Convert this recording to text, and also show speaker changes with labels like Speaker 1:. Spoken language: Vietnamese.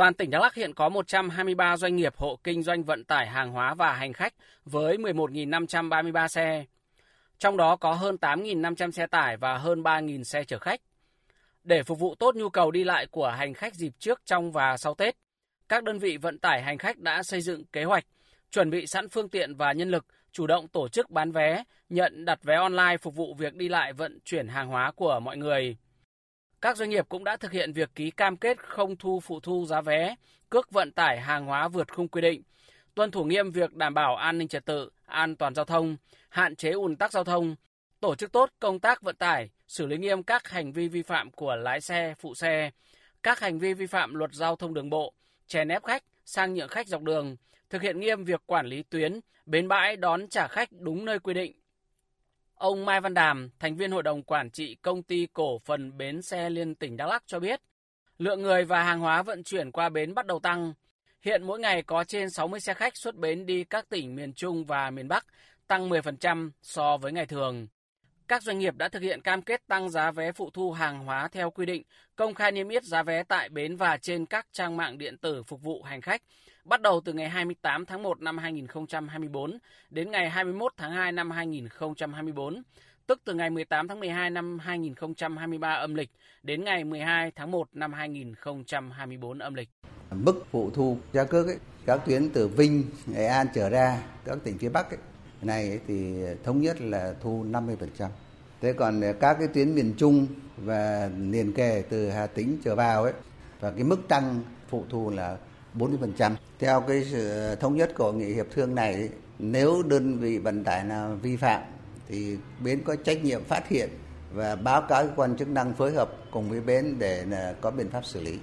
Speaker 1: Toàn tỉnh Đắk Lắk hiện có 123 doanh nghiệp hộ kinh doanh vận tải hàng hóa và hành khách với 11.533 xe. Trong đó có hơn 8.500 xe tải và hơn 3.000 xe chở khách. Để phục vụ tốt nhu cầu đi lại của hành khách dịp trước, trong và sau Tết, các đơn vị vận tải hành khách đã xây dựng kế hoạch, chuẩn bị sẵn phương tiện và nhân lực, chủ động tổ chức bán vé, nhận đặt vé online phục vụ việc đi lại vận chuyển hàng hóa của mọi người. Các doanh nghiệp cũng đã thực hiện việc ký cam kết không thu phụ thu giá vé, cước vận tải hàng hóa vượt khung quy định, tuân thủ nghiêm việc đảm bảo an ninh trật tự, an toàn giao thông, hạn chế ùn tắc giao thông, tổ chức tốt công tác vận tải, xử lý nghiêm các hành vi vi phạm của lái xe, phụ xe, các hành vi vi phạm luật giao thông đường bộ, chèn ép khách, sang nhượng khách dọc đường, thực hiện nghiêm việc quản lý tuyến, bến bãi đón trả khách đúng nơi quy định. Ông Mai Văn Đàm, thành viên hội đồng quản trị công ty cổ phần bến xe liên tỉnh Đắk Lắk cho biết, lượng người và hàng hóa vận chuyển qua bến bắt đầu tăng. Hiện mỗi ngày có trên 60 xe khách xuất bến đi các tỉnh miền Trung và miền Bắc, tăng 10% so với ngày thường. Các doanh nghiệp đã thực hiện cam kết tăng giá vé phụ thu hàng hóa theo quy định, công khai niêm yết giá vé tại bến và trên các trang mạng điện tử phục vụ hành khách, bắt đầu từ ngày 28 tháng 1 năm 2024 đến ngày 21 tháng 2 năm 2024, tức từ ngày 18 tháng 12 năm 2023 âm lịch đến ngày 12 tháng 1 năm 2024 âm lịch.
Speaker 2: Mức phụ thu giá cước ấy, các tuyến từ Vinh, Nghệ An trở ra các tỉnh phía Bắc ấy, này thì thống nhất là thu 50%. Thế còn ờ, các cái tuyến miền Trung và liền kề từ Hà Tĩnh trở vào ấy, và cái mức tăng phụ thu là 40%. Theo cái sự thống nhất của nghị hiệp thương này, nếu đơn vị vận tải nào vi phạm thì bến có trách nhiệm phát hiện và báo cáo cơ quan chức năng phối hợp cùng với bến để ờ, có biện pháp xử lý.